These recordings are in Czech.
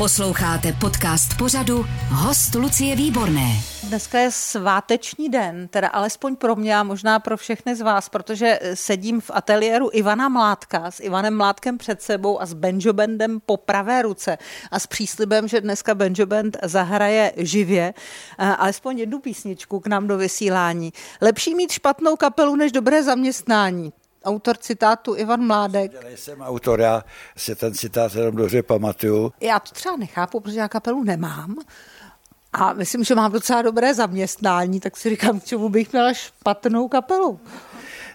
Posloucháte podcast pořadu Host Lucie Výborné. Dneska je sváteční den, teda alespoň pro mě a možná pro všechny z vás, protože sedím v ateliéru Ivana Mládka s Ivanem Mládkem před sebou a s Benjo Bandem po pravé ruce a s příslibem, že dneska Benjo Band zahraje živě alespoň jednu písničku k nám do vysílání. Lepší mít špatnou kapelu než dobré zaměstnání autor citátu Ivan Mládek. Já nejsem autor, já si ten citát jenom dobře pamatuju. Já to třeba nechápu, protože já kapelu nemám. A myslím, že mám docela dobré zaměstnání, tak si říkám, k čemu bych měla špatnou kapelu.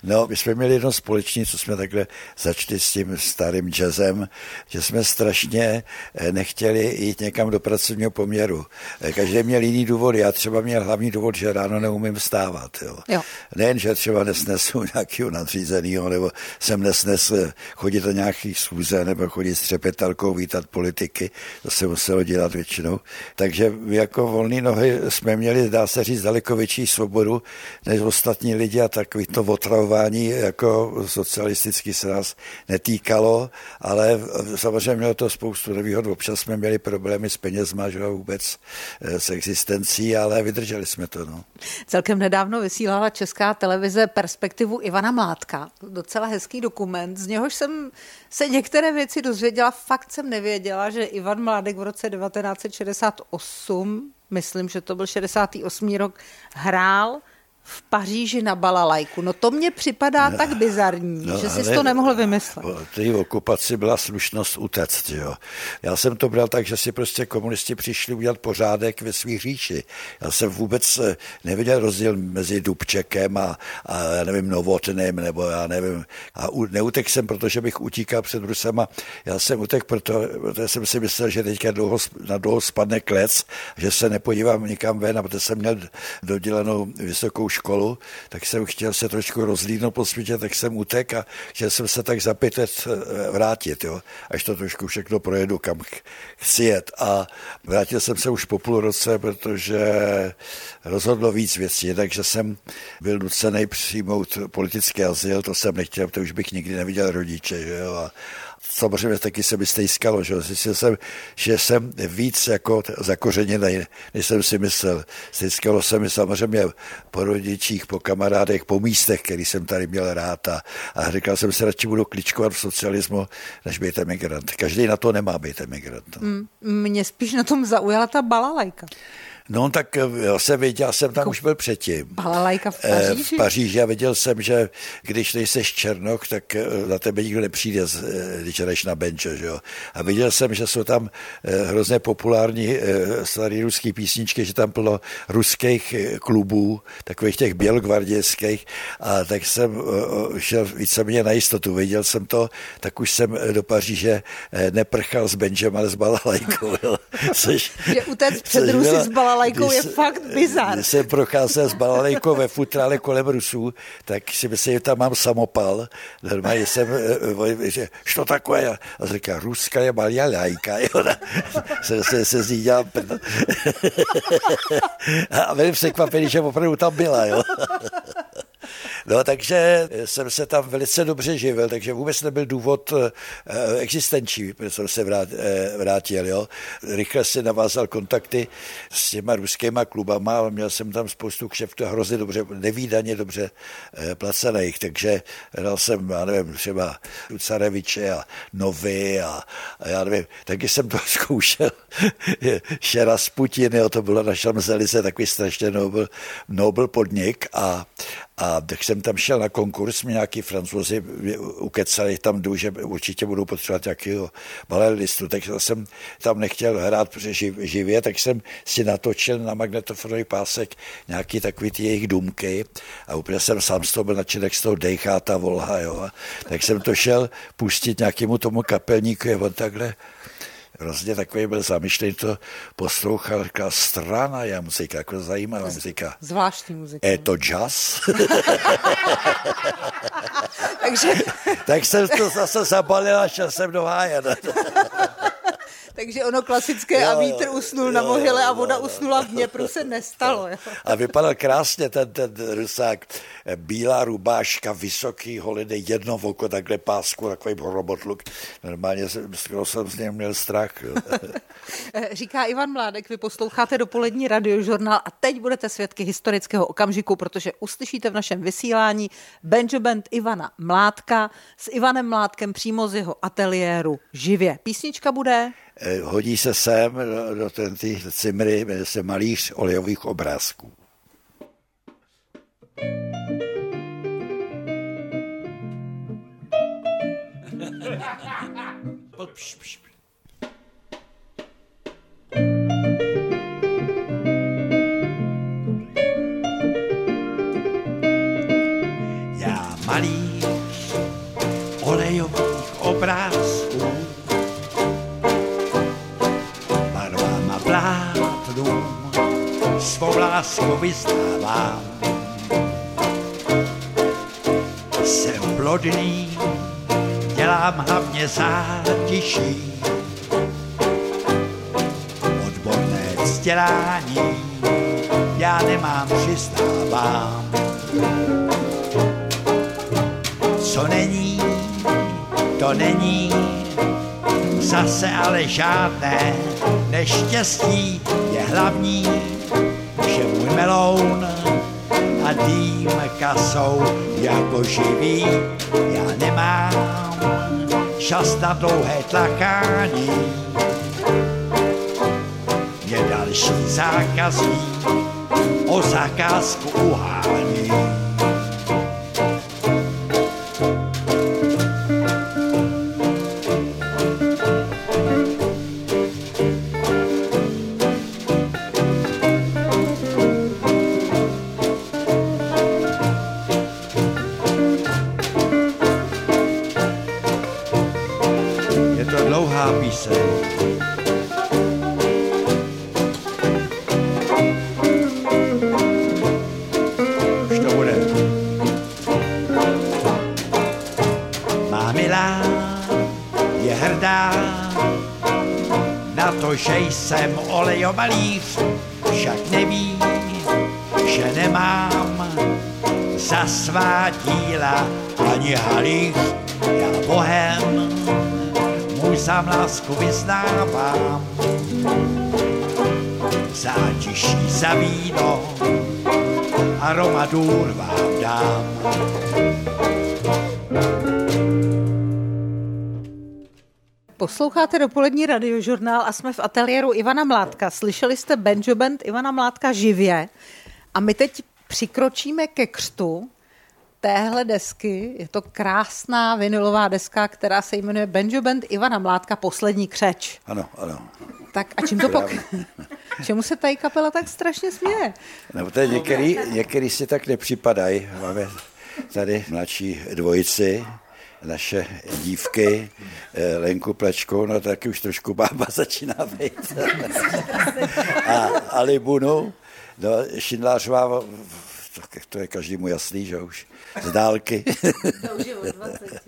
No, my jsme měli jedno společný, co jsme takhle začali s tím starým jazzem, že jsme strašně eh, nechtěli jít někam do pracovního poměru. Eh, každý měl jiný důvod. Já třeba měl hlavní důvod, že ráno neumím vstávat. Jo. Jo. Nejen, že třeba nesnesu nějakého nadřízeného, nebo jsem nesnesl chodit do nějakých schůze, nebo chodit s třepetalkou, vítat politiky, to se muselo dělat většinou. Takže jako volné nohy jsme měli, dá se říct, daleko větší svobodu než ostatní lidi a takový to otravování vzdělávání jako socialistický se nás netýkalo, ale samozřejmě mělo to spoustu nevýhod. Občas jsme měli problémy s penězma, že vůbec eh, s existencí, ale vydrželi jsme to. No. Celkem nedávno vysílala česká televize perspektivu Ivana Mládka. Docela hezký dokument, z něhož jsem se některé věci dozvěděla. Fakt jsem nevěděla, že Ivan Mládek v roce 1968, myslím, že to byl 68. rok, hrál v Paříži na balalajku. No to mně připadá no, tak bizarní, no, že jsi to nemohl vymyslet. Ty okupaci byla slušnost utéct, jo. Já jsem to bral tak, že si prostě komunisti přišli udělat pořádek ve svých říši. Já jsem vůbec eh, neviděl rozdíl mezi Dubčekem a, a já nevím, Novotným, nebo já nevím. A u, neutek jsem, protože bych utíkal před Rusama. Já jsem utek, proto, protože jsem si myslel, že teďka dlouho, na dlouho spadne klec, že se nepodívám nikam ven, a protože jsem měl dodělanou vysokou školu, tak jsem chtěl se trošku rozlídnout po světě, tak jsem utek a chtěl jsem se tak za pět let eh, vrátit, jo, až to trošku všechno projedu, kam chci jet. A vrátil jsem se už po půl roce, protože rozhodlo víc věcí. Takže jsem byl nucený přijmout politický azyl, to jsem nechtěl, to už bych nikdy neviděl rodiče, že jo, a, samozřejmě taky se mi stejskalo, že zjistil jsem, že jsem víc jako zakořeněný, než jsem si myslel. Stejskalo se mi samozřejmě po rodičích, po kamarádech, po místech, který jsem tady měl rád a, a říkal jsem si, radši budu kličkovat v socialismu, než být emigrant. Každý na to nemá být emigrant. Mm, mě spíš na tom zaujala ta balalajka. No tak eh, já jsem věděl, jsem tam jako už byl předtím. Balalajka v eh, Paříži? V Paříži a věděl jsem, že když nejseš černok, tak eh, na tebe nikdo nepřijde, když jdeš na benče, že jo. A viděl jsem, že jsou tam hrozně populární starý ruský písničky, že tam plno ruských klubů, takových těch bělogvardějských a tak jsem šel víceméně na jistotu. Viděl jsem to, tak už jsem do Paříže neprchal s benčem, ale s balalajkou. Což, že utéct před Rusy s balalajkou je fakt bizar. Když jsem procházel s balalajkou ve futrále kolem Rusů, tak si myslím, že tam mám samopal. Normálně jsem, eh, eh, že što takové? A říká, ruská je balalajka. jsem se, se z ní dělal A byli překvapený, že opravdu tam byla. Jo. No, takže jsem se tam velice dobře živil, takže vůbec nebyl důvod eh, existenční, protože jsem se vrát, eh, vrátil. Jo. Rychle si navázal kontakty s těma ruskýma klubama, ale měl jsem tam spoustu kšeftů hrozně dobře, nevýdaně dobře eh, placených, takže hrál jsem, já nevím, třeba u Careviče a Novy a, a já nevím, taky jsem to zkoušel. Šera Putin, jo, to bylo na Šamzelize takový strašně nobel, nobel podnik a, a tak jsem tam šel na konkurs, mě nějaký francouzi ukecali tam jdu, že určitě budou potřebovat nějakého baleristu, tak jsem tam nechtěl hrát živ, živě, tak jsem si natočil na magnetofonový pásek nějaký takový ty jejich důmky a úplně jsem sám z toho byl nadšen, jak z toho dejchá ta volha, jo. Tak jsem to šel pustit nějakému tomu kapelníku, je on takhle hrozně takový byl zamýšlený, to poslouchal, říkal, strana je muzika, jako zajímavá muzika. Zvláštní muzika. Je to jazz? Takže... tak jsem to zase zabalil a šel jsem do háje. Takže ono klasické jo, a vítr usnul jo, na mohyle a voda jo, usnula v Dněpru se nestalo. Jo. A vypadal krásně ten, ten rusák. Bílá rubáška, vysoký, holiny, jedno oko, takhle pásku, takový robotluk. Normálně jsem, jsem z něj měl strach. Říká Ivan Mládek, vy posloucháte dopolední radiožurnál a teď budete svědky historického okamžiku, protože uslyšíte v našem vysílání Banjo Band Ivana Mládka s Ivanem Mládkem přímo z jeho ateliéru živě. Písnička bude? Eh, hodí se sem do, do té cimry, se malíř olejových obrázků. pš, pš, malíř lásku vyznávám. Jsem plodný, dělám hlavně zátiší. Odborné vzdělání já nemám, přiznávám co není, to není zase ale žádné neštěstí je hlavní, meloun a dýmka jsou jako živý. Já nemám čas na dlouhé tlakání. Je další zákazník o zakázku uhání. Zátiší za víno aromatůr vám dám. Posloucháte dopolední radiožurnál a jsme v ateliéru Ivana Mládka. Slyšeli jste banjo band Ivana Mládka živě a my teď přikročíme ke křtu téhle desky. Je to krásná vinilová deska, která se jmenuje Banjo Band Ivana Mládka Poslední křeč. Ano, ano. Tak a čím to pok... Čemu se tady kapela tak strašně směje? No, to některý, některý si tak nepřipadají. Máme tady mladší dvojici, naše dívky, eh, Lenku Plečkou, no taky už trošku bába začíná být. a, a Libunu, no, Šindlářová, tak to je každému jasný, že už z dálky. To už je od 20.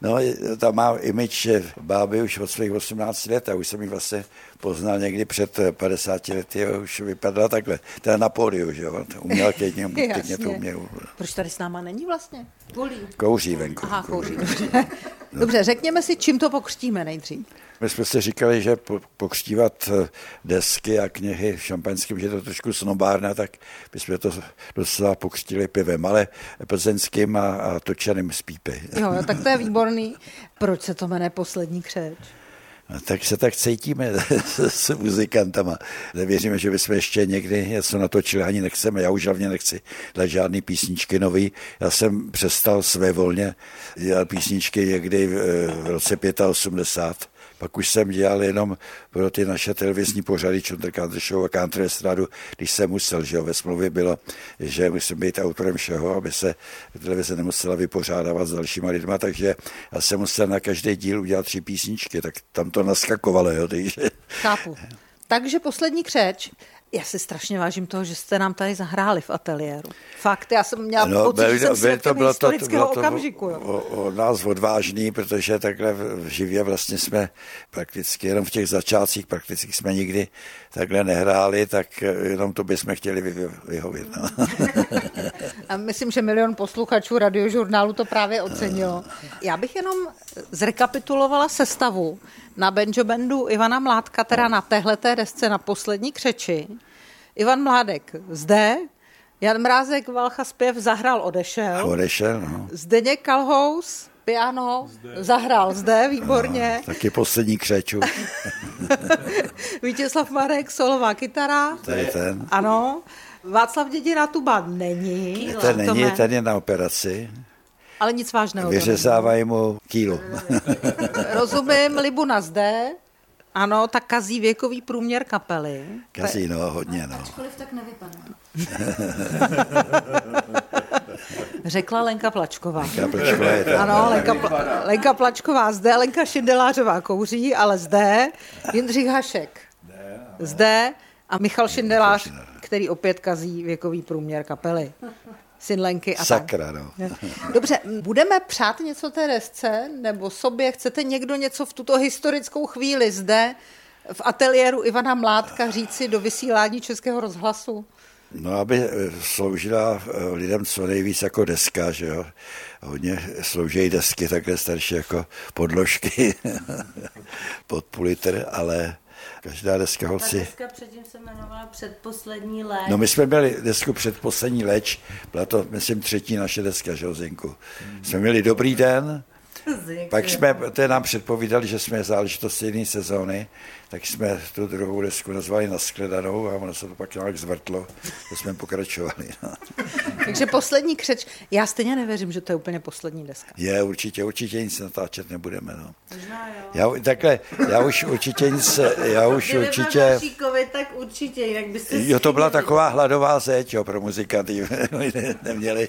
No, ta má image báby už od svých 18 let a už jsem ji vlastně poznal někdy před 50 lety už vypadala takhle. Teda na pódiu, že jo, uměl klidně, klidně to uměl. Proč tady s náma není vlastně? Volí. Kouří venku. Aha, kouří, dobře. No. Dobře, řekněme si, čím to pokřtíme nejdřív. My jsme si říkali, že pokřtívat eh, desky a knihy v šampaňském, že je to trošku snobárna, tak bychom to docela pokřtili pivem, ale plzeňským a, a točeným z pípy. Jo, tak to je výborný. Proč se to jmenuje Poslední křeč? Tak se tak cítíme s muzikantama. Nevěříme, že bychom ještě někdy něco natočili, ani nechceme. Já už hlavně nechci dát žádný písničky nový. Já jsem přestal své volně dělat písničky někdy v roce 85 pak už jsem dělal jenom pro ty naše televizní pořady Chunder Country Show a Country Estradu, když jsem musel, že jo, ve smlouvě bylo, že musím být autorem všeho, aby se televize nemusela vypořádávat s dalšíma lidma, takže já jsem musel na každý díl udělat tři písničky, tak tam to naskakovalo, jo, takže... Chápu. Takže poslední křeč. Já si strašně vážím toho, že jste nám tady zahráli v ateliéru. Fakt, já jsem měla No, pocit, že jsem to bylo to, bylo to okamžiku. Jo. o, o nás odvážný, protože takhle v živě vlastně jsme prakticky jenom v těch začátcích prakticky jsme nikdy takhle nehráli, tak jenom to bychom chtěli vy, vyhovět. No. A myslím, že milion posluchačů radiožurnálu to právě ocenilo. Já bych jenom zrekapitulovala sestavu na banjo bandu Ivana Mládka, teda na téhleté desce na poslední křeči. Ivan Mládek zde, Jan Mrázek Valcha zpěv zahrál odešel. Odešel, no. Zdeněk Kalhous piano zahrál zde výborně. No, taky poslední křeču. Vítězslav Marek solová kytara. Tady ten. Ano. Václav Dědina tuba není. Ten není, ten je na operaci. Ale nic vážného. Vyřezávají mu kýlu. Rozumím, Libuna zde. Ano, tak kazí věkový průměr kapely. Kazí, no, hodně, no. Ačkoliv tak nevypadá. Řekla Lenka Plačková. Lenka Plačková je tam. Ano, Lenka, Pla- Lenka Plačková zde, Lenka Šindelářová kouří, ale zde. Jindřich Hašek zde a Michal Šindelář, který opět kazí věkový průměr kapely. Syn Lenky a Sakra, no. Dobře, budeme přát něco té desce, nebo sobě? Chcete někdo něco v tuto historickou chvíli zde v ateliéru Ivana Mládka říci do vysílání Českého rozhlasu? No, aby sloužila lidem co nejvíc jako deska, že jo. Hodně slouží desky takhle starší jako podložky pod půl litr, ale každá deska holci... Ta deska předtím se jmenovala Předposlední léč. No my jsme měli desku Předposlední leč, byla to, myslím, třetí naše deska, že Zinku. Jsme měli Dobrý den, pak jsme, to nám předpovídali, že jsme záležitost jedné sezóny, tak jsme tu druhou desku nazvali Naskledanou a ono se to pak nějak zvrtlo, že jsme pokračovali. No. Takže poslední křeč. Já stejně nevěřím, že to je úplně poslední deska. Je, určitě, určitě nic natáčet nebudeme. No. Já, takhle, já už určitě nic, já už určitě... tak určitě, jinak byste Jo, to byla taková hladová zeď jo, pro muzikanty. Neměli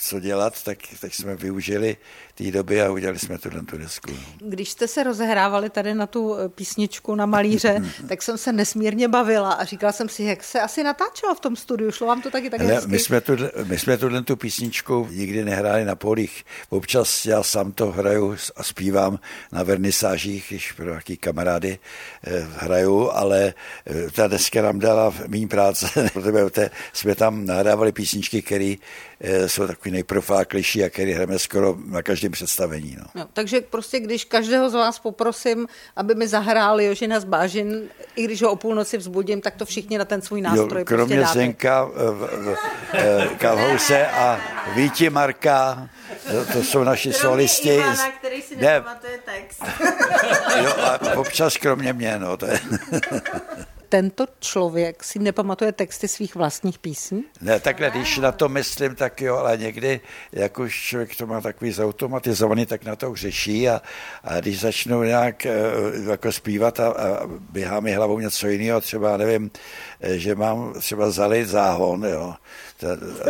co dělat, tak, tak jsme využili té doby a udělali jsme tuhle tu desku. Když jste se rozehrávali tady na tu písničku na malíře, tak jsem se nesmírně bavila a říkala jsem si, jak se asi natáčelo v tom studiu. Šlo vám to taky tak Ale my jsme, tu, my jsme tuhle tu písničku nikdy nehráli na polích. Občas já sám to hraju a zpívám na vernisážích, když pro nějaký kamarády eh, hraju, ale eh, ta deska nám dala méně práce, protože jsme tam nahrávali písničky, které eh, jsou takový nejprofáklejší a které hrajeme skoro na každém představení. No. No, takže prostě, když každého z vás poprosím, aby mi zahráli Jožina z Bážin, i když ho o půlnoci vzbudím, tak to všichni na ten svůj nástroj jo, kromě prostě. Zenka, Kalhouse a Víti Marka, to, jsou naši Kromě solisti. Ivana, který si nepamatuje text. jo, a občas kromě mě, no, to je. Tento člověk si nepamatuje texty svých vlastních písní? Ne, takhle, když na to myslím, tak jo, ale někdy, jak už člověk to má takový zautomatizovaný, tak na to už řeší a, a když začnu nějak jako zpívat a, a běhá mi hlavou něco jiného, třeba nevím, že mám třeba zalít záhon, jo, to,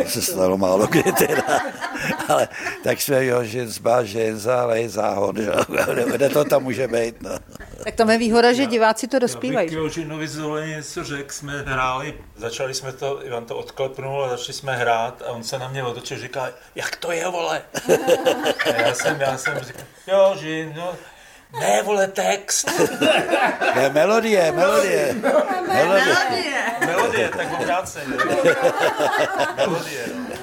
se stalo málo kdy teda, ale tak jsme, jo, že zbá, že zalej záhon, jo, kde to tam může být, no. Tak tam je výhoda, že diváci to dospívají. Já bych Jožinovi Zole něco řekl, jsme hráli, začali jsme to, Ivan to odklepnul a začali jsme hrát a on se na mě otočil, říká, jak to je, vole? A já jsem, já jsem říkal, Jožin, no, ne, vole, text. Ne, melodie, melodie. Melodie. Melodie, tak obráceně. Melodie, no.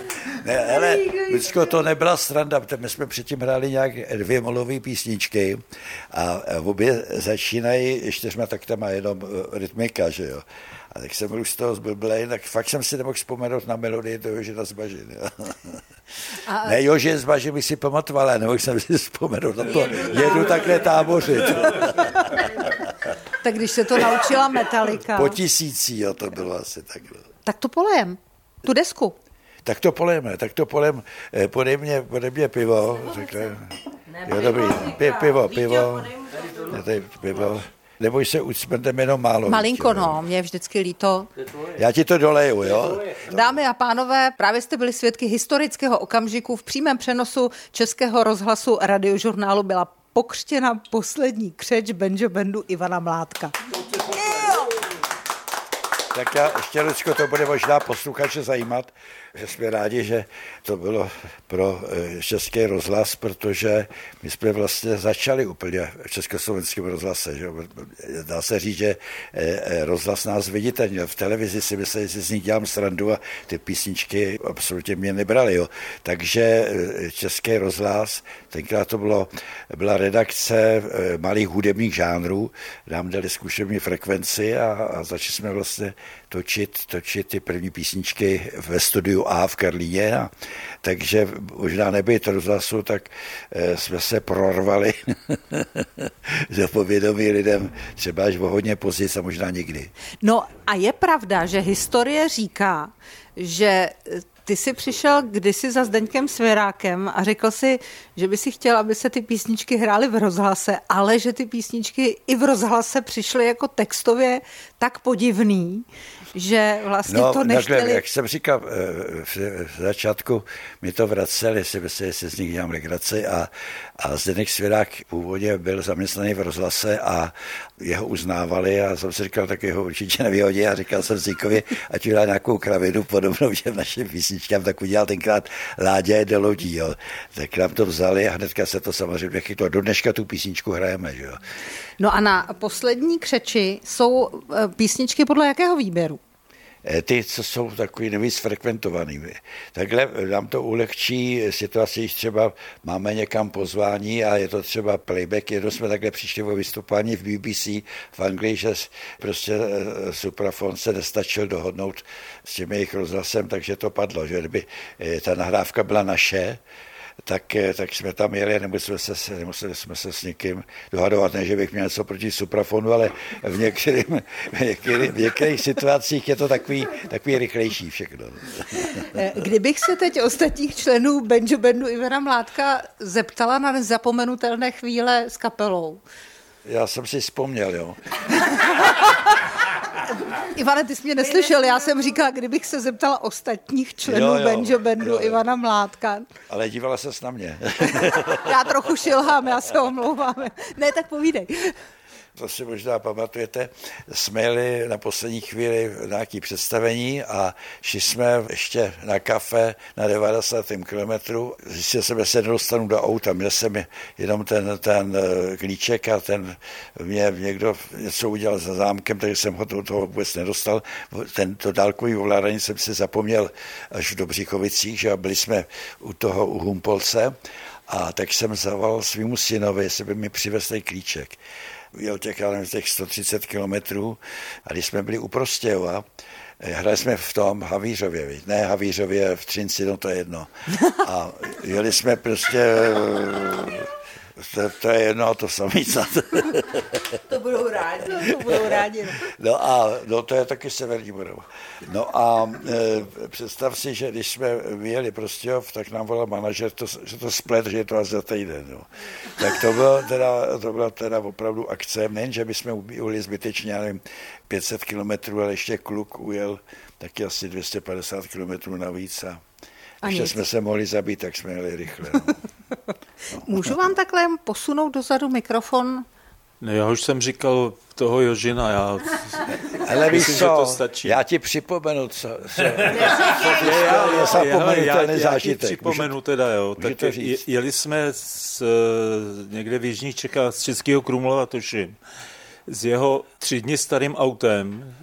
Ne, ale Lucko, to nebyla sranda, my jsme předtím hráli nějak dvě molové písničky a obě začínají čtyřma taktama jenom rytmika, že jo. A tak jsem byl z toho zblblej, tak fakt jsem si nemohl vzpomenout na melodii toho Jožina z Bažin. Jo. A... Ne, Jožin z Bažin bych si pamatoval, ale nemohl jsem si vzpomenout na to, jedu takhle tábořit. tak když se to naučila Metallica... Po tisící, jo, to bylo asi takhle. Tak to polejem, tu desku. Tak to polejeme, tak to polem, podej mě, podej mě pivo, řekne, jo, dobrý, P, pivo, pivo, je tady pivo, neboj se, ucprdeme jenom málo. Malinko, no, mě je vždycky líto. Já ti to doleju, jo? Dámy a pánové, právě jste byli svědky historického okamžiku. V přímém přenosu Českého rozhlasu radiožurnálu byla pokřtěna poslední křeč Benjo Bendu Ivana Mládka. Tak já ještě, Lucko, to bude možná posluchače zajímat, že jsme rádi, že to bylo pro eh, Český rozhlas, protože my jsme vlastně začali úplně v Československém rozhlase. Že? Dá se říct, že eh, eh, rozhlas nás viditelně. V televizi si myslím, že z nich dělám srandu a ty písničky absolutně mě nebrali. Jo. Takže Český rozhlas, tenkrát to bylo, byla redakce malých hudebních žánrů, nám dali zkušební frekvenci a, a začali jsme vlastně točit, točit ty první písničky ve studiu A v Karlíně. A, takže možná nebyt rozhlasu, tak e, jsme se prorvali do povědomí lidem třeba až o hodně později a možná nikdy. No a je pravda, že historie říká, že ty jsi přišel kdysi za Zdeňkem Svěrákem a řekl si, že by si chtěl, aby se ty písničky hrály v rozhlase, ale že ty písničky i v rozhlase přišly jako textově tak podivný, že vlastně no, to nechtěli... Takhle, jak jsem říkal, eh, v začátku mi to vraceli, si myslím, že si z nich dělám legraci a, a Zdeněk Svěrák původně byl zaměstnaný v rozhlase a jeho uznávali a jsem si říkal, tak jeho určitě nevyhodí a říkal jsem Zíkovi, ať udělá nějakou kravinu podobnou že v našem písničkám, tak udělal tenkrát Ládě do lodí, jo. Tak nám to vzali a hnedka se to samozřejmě chytlo. Do dneška tu písničku hrajeme, že jo. No a na poslední křeči jsou eh, písničky podle jakého výběru? Eh, ty, co jsou takový nejvíc frekventovaný. Takhle nám to ulehčí situaci, když třeba máme někam pozvání a je to třeba playback, jednou jsme takhle přišli o vystupování v BBC v Anglii, že prostě eh, Suprafon se nestačil dohodnout s tím jejich rozhlasem, takže to padlo, že kdyby ta nahrávka byla naše, tak, eh, tak jsme tam jeli nemuseli, se, nemuseli jsme se s někým dohadovat, ne, že bych měl něco proti suprafonu, ale v, některým, v, některých, v některých situacích je to takový, takový rychlejší všechno. Eh, kdybych se teď ostatních členů Benjo Bandu Ivana Mládka zeptala na nezapomenutelné chvíle s kapelou, já jsem si vzpomněl, jo. Ivane, ty jsi mě neslyšel, já jsem říkala, kdybych se zeptala ostatních členů jo, jo, Benjo Bandu jo, jo. Ivana Mládka. Ale dívala se na mě. já trochu šilhám, já se omlouvám. Ne, tak povídej to si možná pamatujete, jsme jeli na poslední chvíli nějaké představení a šli jsme ještě na kafe na 90. kilometru. Zjistil jsem, že se nedostanu do auta. Měl jsem jenom ten, ten eh, klíček a ten mě někdo něco udělal za zámkem, takže jsem ho do toho vůbec nedostal. Tento dálkový ovládání jsem si zapomněl až v Dobříchovicích, že byli jsme u toho u Humpolce a tak jsem zavolal svýmu synovi, jestli by mi přivez klíček jel těch, nevím, těch 130 kilometrů a když jsme byli u Prostějova, eh, Hráli jsme v tom Havířově, ne Havířově v Třinci, no to je jedno. A jeli jsme prostě to, to je jedno a to samý snad. to budou rádi. To budou rádi. No. no a no, to je taky severní Morava. No a e, představ si, že když jsme vyjeli prostě, tak nám volal manažer, to, že to splet, že je to až za týden. No. Tak to, bylo teda, to byla teda opravdu akce, nejen, že bychom ujeli zbytečně, nevím, 500 kilometrů, ale ještě kluk ujel taky asi 250 kilometrů navíc a a ještě jsme se mohli zabít, tak jsme jeli rychle. No. Můžu vám takhle posunout dozadu mikrofon? No já už jsem říkal toho Jožina, já Ale víš co, to stačí. já ti připomenu, co, co, co je, je zapomenutelný zážitek. Já ti připomenu teda, jo. Tak je, jeli jsme z, někde v Jižních Čechách z Českého Krumlova, tuším, s jeho tři dny starým autem,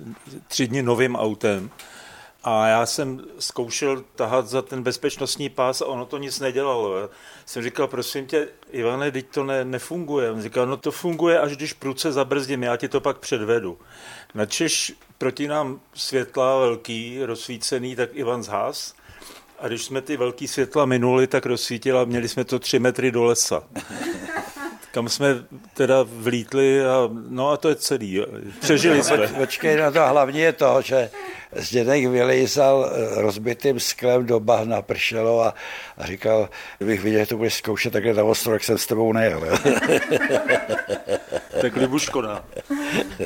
tři dny novým autem a já jsem zkoušel tahat za ten bezpečnostní pás a ono to nic nedělalo. Jsem říkal, prosím tě, Ivane, teď to ne, nefunguje. On říkal, no to funguje, až když pruce zabrzdím, já ti to pak předvedu. Na Češ proti nám světla velký, rozsvícený, tak Ivan zhás. A když jsme ty velký světla minuli, tak rozsvítil a měli jsme to tři metry do lesa kam jsme teda vlítli a no a to je celý. Přežili jsme. Počkej na to, hlavně je to, že Zděnek vylejzal eh, rozbitým sklem do bahna pršelo a, a říkal, kdybych viděl, že to budeš zkoušet takhle na ostro, jak jsem s tebou nejel. tak libu škoda.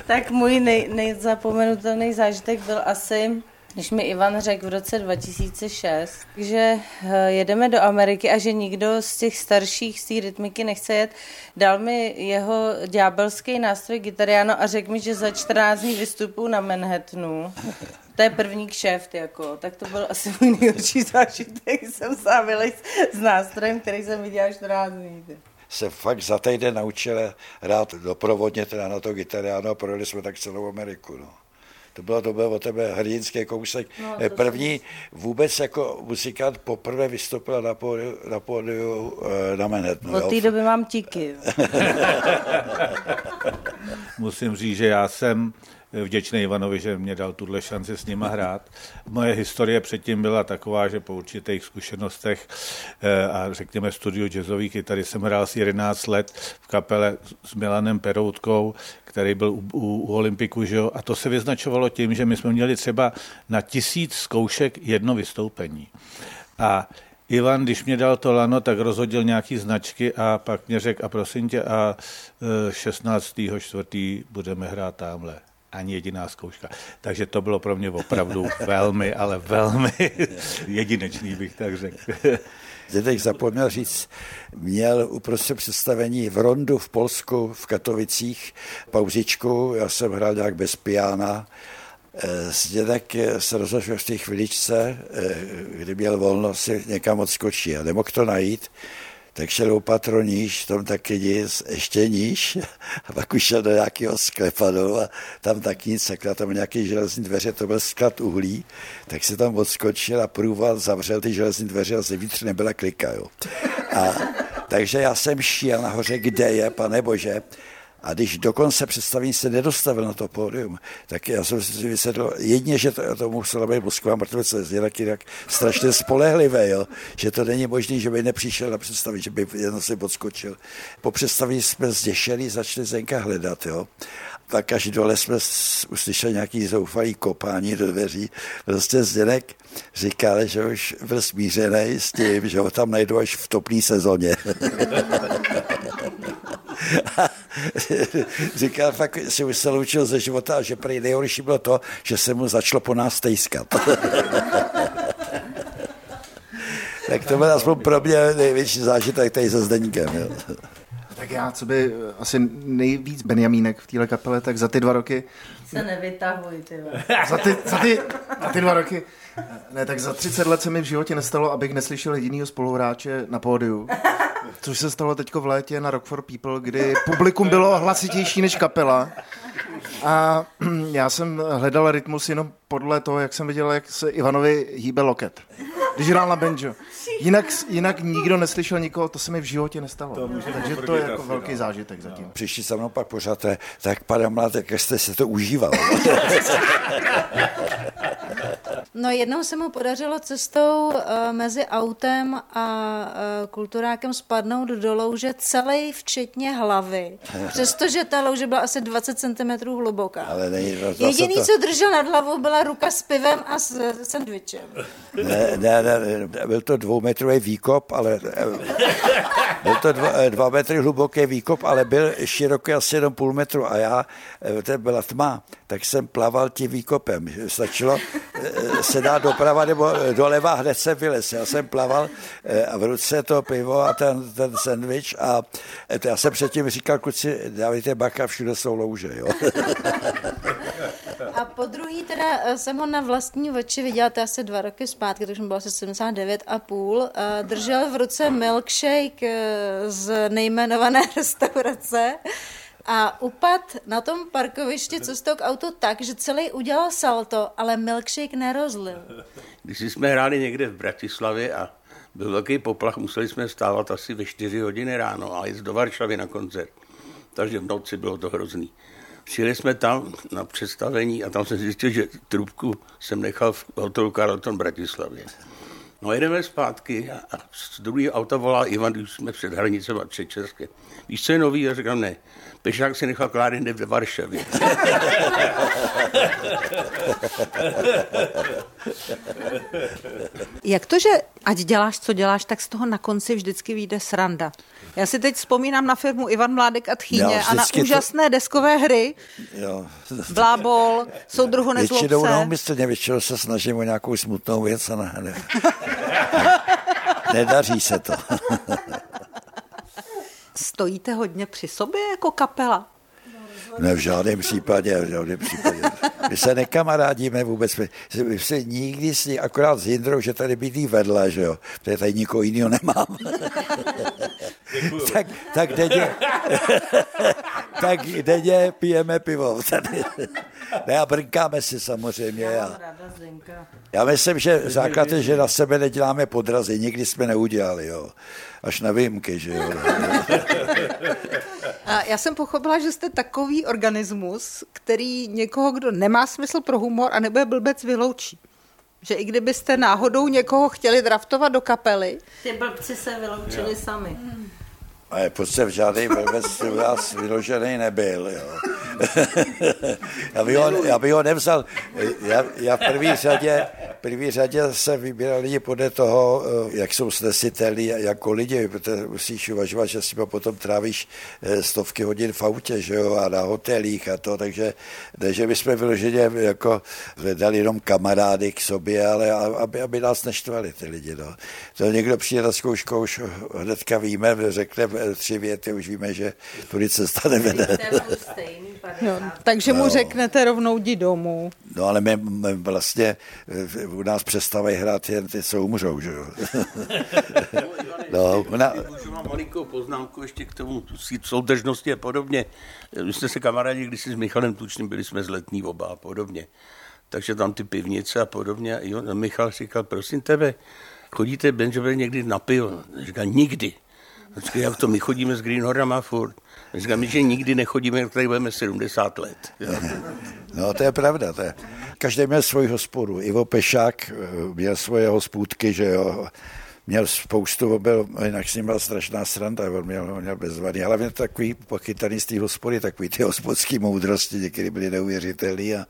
tak můj nej, nejzapomenutelný zážitek byl asi Když mi Ivan řekl v roce 2006, že eh, jedeme do Ameriky a že nikdo z těch starších z té rytmiky nechce jet, dal mi jeho ďábelský nástroj Gitariano a řekl mi, že za 14 dní vystupu na Manhattanu. To je první kšeft, jako. Tak to byl asi můj nejhorší zážitek. Jsem sám s nástrojem, který jsem viděla 14 dní. Se fakt za týden naučil hrát doprovodně teda na to Gitariano a projeli jsme tak celou Ameriku. No. To bylo, to bylo o tebe hrdinský kousek. No, První vůbec jako muzikant poprvé vystoupil na pódiu, na, pódiu eh, na Manhattanu. Od té doby mám tiky. Musím říct, že já jsem vděčný Ivanovi, že mě dal tuhle šanci s nima hrát. Moje historie předtím byla taková, že po určitých zkušenostech eh, a řekněme studiu jazzových kytary jsem hrál asi 11 let v kapele s Milanem Peroutkou, který byl u, u, u Olympiku, že jo? a to se vyznačovalo tím, že my jsme měli třeba na tisíc zkoušek jedno vystoupení. A Ivan, když mě dal to lano, tak rozhodil nějaký značky a pak mě řekl, a prosím tě, a 16. Eh, čtvrtý budeme hrát tamhle ani jediná zkouška. Takže to bylo pro mě opravdu velmi, ale velmi jedinečný, bych tak řekl. Zdeněk zapomněl říct, měl uprostřed představení v Rondu v Polsku, v Katovicích, pauzičku, já jsem hrál nějak bez piana, eh, Zdeněk se rozhodl v té chviličce, eh, kdy měl volno si někam odskočit. A nemohl to najít, tak šel o patro níž, tam taky nic, ještě níž, a pak už šel do nějakého sklepa dolů a tam taky nic, tak tam nějaké železní dveře, to byl sklad uhlí, tak se tam odskočil a průval, zavřel ty železní dveře a zevnitř nebyla klika. Jo. A, takže já jsem šel nahoře, kde je, pane Bože, a když dokonce představení se nedostavil na to pódium, tak já jsem si vysvětlil, jedně, že to, to musela být Moskva mrtvice, jinak, jinak strašně spolehlivé, jo, že to není možné, že by nepřišel na představení, že by jenom si podskočil. Po představení jsme zděšení, začali Zenka hledat, jo. Tak až dole jsme uslyšeli nějaký zoufalý kopání do dveří. Prostě Zdenek říkal, že už byl smířený s tím, že ho tam najdou až v topné sezóně. říkal, fakt si už se loučil ze života a že prý nejhorší bylo to, že se mu začalo po nás tejskat. tak to byl aspoň pro mě největší zážitek tady se Zdeníkem. Jo. Tak já, co by eh, asi nejvíc Benjamínek v téhle kapele, tak za ty dva roky... Se nevytahuj, ty za ty, za, ty, za ty dva roky... Ne, tak za 30 let se mi v životě nestalo, abych neslyšel jedinýho spoluhráče na pódiu. Což se stalo teď v létě na Rock for People, kdy publikum bylo hlasitější než kapela. A já jsem hledal rytmus jenom podle toho, jak jsem viděl, jak se Ivanovi hýbe loket. Když hrál na banjo. Jinak, jinak nikdo neslyšel nikoho, to se mi v životě nestalo. To Takže to je jako velký no. zážitek zatím. Přišli se mnou pak pořád, tak pane Mladek, jak jste se to užíval. No jednou se mu podařilo cestou uh, mezi autem a uh, kulturákem spadnout do louže celý včetně hlavy. Přestože ta louže byla asi 20 cm hluboká. Ale nej, no, Jediný, to... co držel nad hlavou, byla ruka s pivem a s sandvičem. Ne, ne, ne, byl to dvoumetrový výkop, ale byl to dva, eh, dva metry hluboký výkop, ale byl široký asi jenom půl metru a já, to byla tma, tak jsem plaval tím výkopem. Stačilo se dá doprava nebo doleva, hned se vylez. Já jsem plaval eh, a v ruce to pivo a ten, ten sandwich a eh, já jsem předtím říkal, kluci, dávejte baka, všude jsou louže, jo. A po druhý teda eh, jsem ho na vlastní oči viděla, to asi dva roky zpátky, takže bylo asi 79 a půl. Držel v ruce milkshake z nejmenované restaurace a upad na tom parkovišti cestou k autu tak, že celý udělal salto, ale milkshake nerozlil. Když jsme hráli někde v Bratislavě a byl velký poplach, museli jsme stávat asi ve 4 hodiny ráno a jít do Varšavy na koncert. Takže v noci bylo to hrozný. Přijeli jsme tam na představení a tam jsem zjistil, že trubku jsem nechal v hotelu Carlton Bratislavě. No jedeme zpátky a, z druhého auta volá Ivan, když jsme před hranicem a před České. Víš, co je nový? Já říkám, ne. Pešák si nechal Kláry ve Varšavě. Jak to, že ať děláš, co děláš, tak z toho na konci vždycky vyjde sranda. Já si teď vzpomínám na firmu Ivan Mládek a Tchýně a na úžasné to... deskové hry. Jo. Blábol, soudruhu nezlob Většinou neumyslně, většinou se snažím o nějakou smutnou věc a ne, ne. nedaří se to. Stojíte hodně při sobě jako kapela? Ne, v žádném případě, v žádném případě. My se nekamarádíme vůbec, my, my se nikdy s ní, akorát s Jindrou, že tady bydlí vedle, že jo, protože tady nikoho jiného nemám. tak, tak denně, tak denně pijeme pivo. Tady. Ne, a brnkáme si samozřejmě. A, já myslím, že základ je, že na sebe neděláme podrazy, nikdy jsme neudělali, jo. Až na výjimky, že jo. A já jsem pochopila, že jste takový organismus, který někoho, kdo nemá smysl pro humor a nebude blbec, vyloučí. Že i kdybyste náhodou někoho chtěli draftovat do kapely... Ty blbci se vyloučili jo. sami. Hmm. Ale prostě žádný blbec u vás vyložený nebyl. Jo. já, bych ho, já bych ho nevzal. Já, já v první řadě, první řadě se vybíral lidi podle toho, eh, jak jsou snesitelní jako lidi, protože musíš uvažovat, že si potom trávíš eh, stovky hodin v autě, že jo, a na hotelích a to, takže ne, že bychom vyloženě jako hledali jenom kamarády k sobě, ale aby, aby nás neštvali ty lidi. No. To někdo přijde na zkoušku, už hnedka víme, řekne tři věty, už víme, že tudy cesta nevede. No, takže mu no. řeknete rovnou jdi domů. No ale my, my vlastně eh, u nás přestávají hrát jen ty, co umřou, že jo. no, ona... Můžu mám malinkou poznámku ještě k tomu soudržnosti a podobně. My jsme se kamarádi když s Michalem Tučným, byli jsme z letní oba a podobně. Takže tam ty pivnice a podobně. A Michal říkal, prosím tebe, chodíte Benjamin někdy na pivo? Říkal, nikdy. Říká, jak to my chodíme s Greenhornama furt. Mi, že nikdy nechodíme, jak tady budeme 70 let. No to je pravda. To je. Každý měl svoji hospodu. Ivo Pešák eh, měl svoje hospůdky, že jo měl spoustu, byl, jinak s ním byla strašná sranda, on měl, měl bezvadný, ale měl takový pochytaný z té hospody, takový ty hospodské moudrosti, někdy byly neuvěřitelné a,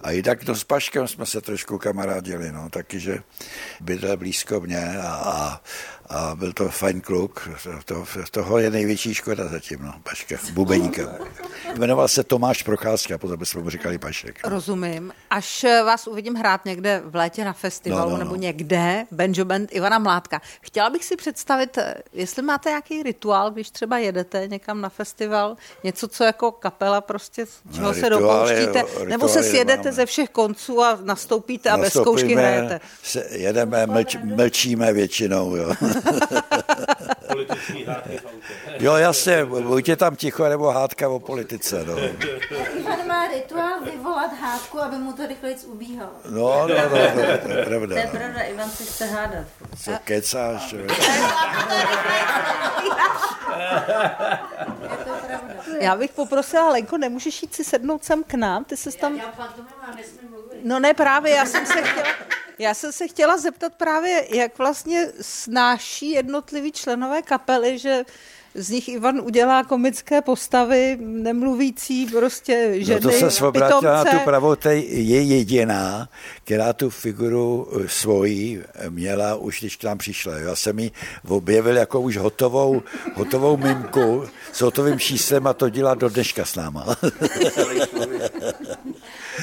a i tak to s Paškem jsme se trošku kamarádili, no, taky, že bydlel blízko mě a, a, a byl to fajn kluk. To, toho je největší škoda zatím, no, Paška, bubeníka. Jmenoval se Tomáš Procházka, potom jsme mu říkali Pašek. No. Rozumím. Až vás uvidím hrát někde v létě na festivalu no, no, no. nebo někde, Benjo Band Ivana Mládka. Chtěla bych si představit, jestli máte nějaký rituál, když třeba jedete někam na festival, něco, co jako kapela prostě, čeho no, se dopouštíte, nebo se sjedete ze všech konců a nastoupíte a bez zkoušky hrajete. Se, jedeme, mlč, mlčíme většinou, jo. Jo, jasně, buďte tam ticho, nebo hádka o politice. No. Ivan má rituál vyvolat hádku, aby mu to rychleji ubíhalo. No, no, no, no, to je pravda. To je pravda, Ivan si chce hádat. Co kecáš? Já bych poprosila, Lenko, nemůžeš jít si sednout sem k nám? Ty se tam... Já, já mám, No ne, právě, já jsem se chtěla, já jsem se chtěla zeptat právě, jak vlastně snáší jednotliví členové kapely, že z nich Ivan udělá komické postavy, nemluvící prostě ženy, No to se obrátila na tu pravou, to je jediná, která tu figuru eh, svoji měla už, když k nám přišla. Já jsem ji objevil jako už hotovou, hotovou mimku s hotovým číslem a to dělá do dneška s náma.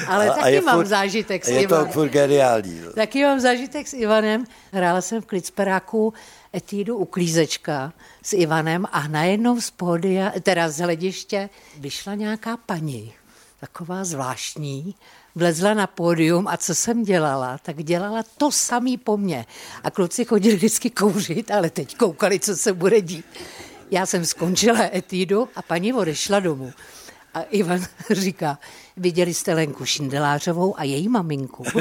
Ale a, taky a je mám furt, zážitek s je Ivanem. Je to furt geniální. Taky mám zážitek s Ivanem. Hrála jsem v Klicperáku etídu uklízečka s Ivanem a najednou z pódia, teda z hlediště, vyšla nějaká paní, taková zvláštní, vlezla na pódium a co jsem dělala, tak dělala to samý po mně. A kluci chodili vždycky kouřit, ale teď koukali, co se bude dít. Já jsem skončila etídu a paní odešla domů. A Ivan říká, viděli jste Lenku Šindelářovou a její maminku.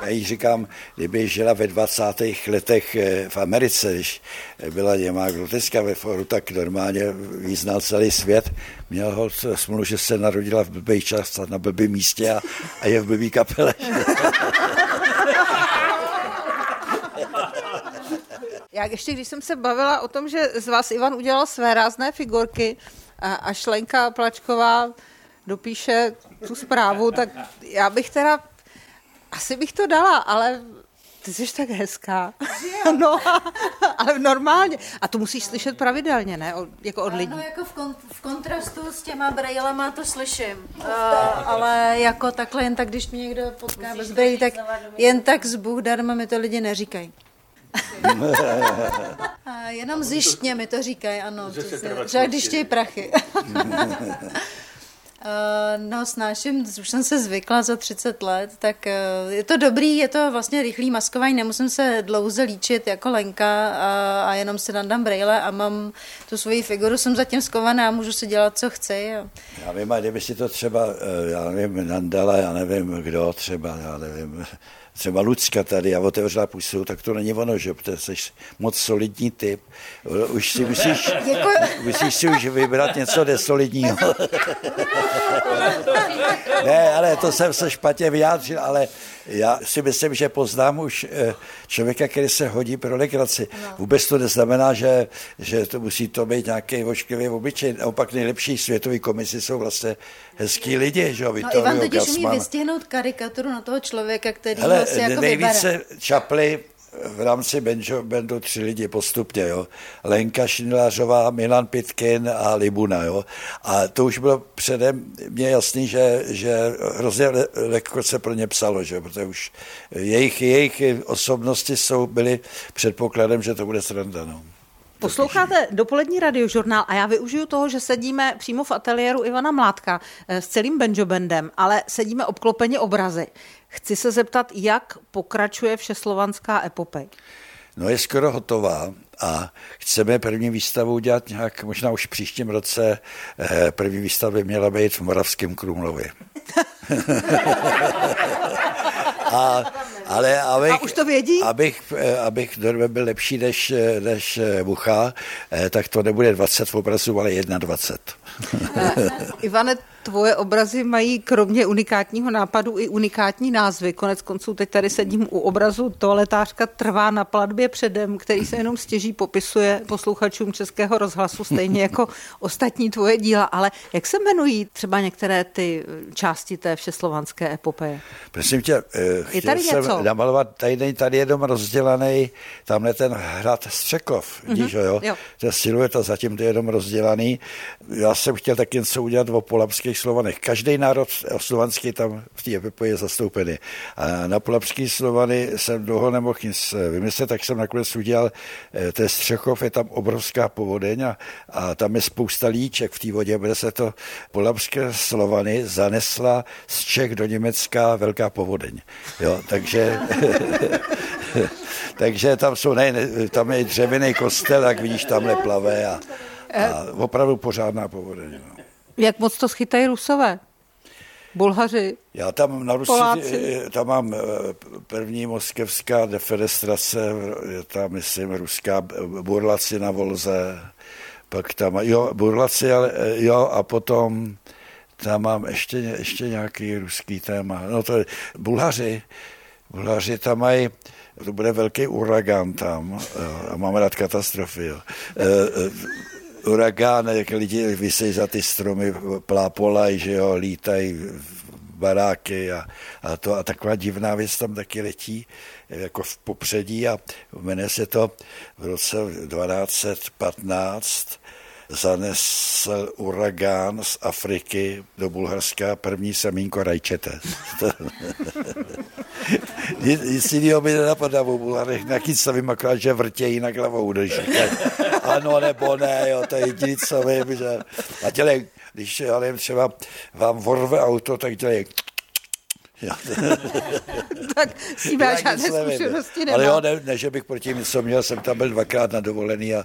Já jí říkám, kdyby žila ve 20. letech eh, v Americe, když byla němá groteska ve foru, tak normálně význal celý svět. Měl ho smůlu, že se narodila v blbý čas na blbém místě a, a je v blbý kapele. Já ještě, když jsem se bavila o tom, že z vás Ivan udělal své rázné figurky a, a Šlenka Plačková dopíše tu zprávu, tak já bych teda, asi bych to dala, ale ty jsi tak hezká. No, ale normálně. A to musíš slyšet pravidelně, ne? Od, jako od lidí. No, jako v, kon- v kontrastu s těma brejlema to slyším. Uh, ale jako takhle jen tak, když mě někdo potká bez brejlí, tak jen tak z Bůh darma mi to lidi neříkají. A jenom zjištně mi to říkají, ano. Že se Že když chtějí. chtějí prachy. Eh, No, snáším, už jsem se zvykla za 30 let, tak eh, je to dobrý, je to vlastně rychlý maskování, nemusím se dlouze líčit jako Lenka a, a jenom si nadám brejle a mám tu svoji figuru, jsem zatím skovaná a můžu si dělat, co chci. A... Já vím, a kdyby si to třeba, eh, já nevím, Nandala, já nevím kdo, třeba, já nevím, třeba Lucka tady a otevřela pusu, tak to není ono, že protože jsi moc solidní typ. Už si musíš, musíš si už vybrat něco nesolidního. ne, ale to jsem se špatně vyjádřil, ale já si myslím, že poznám už eh, člověka, který se hodí pro legraci. Vůbec to neznamená, že, že to musí to být nějaký ošklivý obyčej. Naopak nejlepší světový komisi jsou vlastně hezký lidi, že jo, no, Ivan totiž umí vystihnout karikaturu na toho člověka, který Hele, si jako vybere. nejvíce čaply v rámci Benjo Bandu tři lidi postupně, jo. Lenka Šindelářová, Milan Pitkin a Libuna, jo. A to už bylo předem mě jasný, že, že hrozně le- lehko se pro ně psalo, že protože už jejich, jejich osobnosti jsou, byly předpokladem, že to bude sranda, no. Posloucháte dopolední radiožurnál a já využiju toho, že sedíme přímo v ateliéru Ivana Mládka eh, s celým Benjo Bandem, ale sedíme obklopeni obrazy. Chci se zeptat, jak pokračuje všeslovanská epopej. No je skoro hotová a chceme první výstavu udělat nějak, možná už v příštím roce, eh, první výstava by měla být v Moravském Krumlově. a, ale abych, A už to vědí? Abych, eh, abych byl lepší než, eh, než Bucha, eh, tak to nebude 20 obrazů, ale 21. Ivane, tvoje obrazy mají kromě unikátního nápadu i unikátní názvy. Konec konců teď tady sedím u obrazu Toaletářka trvá na platbě předem, který se jenom stěží popisuje posluchačům Českého rozhlasu, stejně jako ostatní tvoje díla. Ale jak se jmenují třeba některé ty části té všeslovanské epopeje? Prosím tě, eh, chtěl tady jsem něco? namalovat, tady není tady jenom rozdělaný, tamhle ten hrad Střekov, vidíš, mm-hmm, jo? jo. To silueta, zatím to je jenom rozdělaný. Já jsem chtěl taky něco udělat o polapských slovanech. Každý národ slovanský tam v té epopeji je zastoupený. A na polapský slovany jsem dlouho nemohl nic vymyslet, tak jsem nakonec udělal, eh, je Střechov, je tam obrovská povodeň a, a tam je spousta líček v té vodě, bude se to polapské slovany zanesla z Čech do Německa velká povodeň. Jo, takže, takže tam jsou, ne, ne, tam je dřevěný kostel, jak vidíš, tamhle plave a, a opravdu pořádná povodeň. No. Jak moc to schytají Rusové? Bulhaři? Já tam na Rusi, Poláci. tam mám eh, první moskevská defenestrace, je tam, myslím, ruská burlaci na Volze, pak tam, jo, burlaci, ale eh, jo, a potom tam mám ještě, ještě nějaký ruský téma. No to je Bulhaři, Bulhaři tam mají, to bude velký uragán tam, jo, a mám rád katastrofy, jo. E, e, uragán, jak lidi vysejí za ty stromy, plápolaj, že jo, lítají baráky a, a, to, a taková divná věc tam taky letí jako v popředí a jmenuje se to v roce 1215 zanesl uragán z Afriky do Bulharska první semínko rajčete. nic, nic jiného mi nenapadá o Bulharech, nějaký co vím, akorát, že vrtějí na hlavou, říkají, ano nebo ne, jo, to je jediný, co vím, že... A dělej, když nevím, třeba vám vorve auto, tak dělej Tak s tím já žádné zkušenosti Ale nemám. jo, ne, ne, že bych proti něco měl, jsem tam byl dvakrát na dovolený a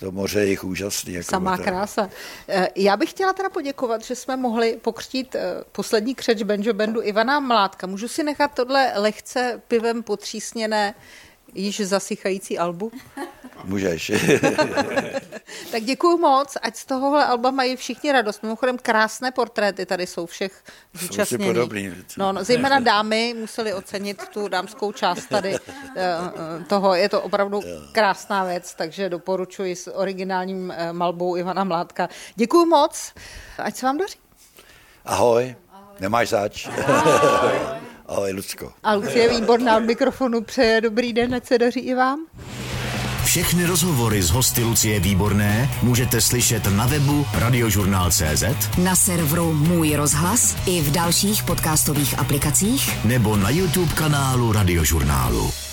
to moře je jich úžasný. Jako Samá to- krása. Eh, Já bych chtěla teda poděkovat, že jsme mohli pokřtít eh, poslední křeč Benjo Bandu Ivana Mládka. Můžu si nechat tohle lehce pivem potřísněné, již zasychající albu? Můžeš. tak děkuji moc, ať z tohohle alba mají všichni radost. Mimochodem krásné portréty tady jsou všech zúčastněných. podobný. No, no, zejména dámy museli ocenit tu dámskou část tady eh, eh, toho. Je to opravdu krásná věc, takže doporučuji s originálním eh, malbou Ivana Mládka. Děkuji moc, ať se vám daří. Ahoj, nemáš zač. Ahoj. Ahoj, Lucko. A Lucie Výborná od mikrofonu přeje dobrý den, ať se daří i vám. Všechny rozhovory z hosty Lucie Výborné můžete slyšet na webu radiožurnál.cz na serveru Můj rozhlas i v dalších podcastových aplikacích nebo na YouTube kanálu Radiožurnálu.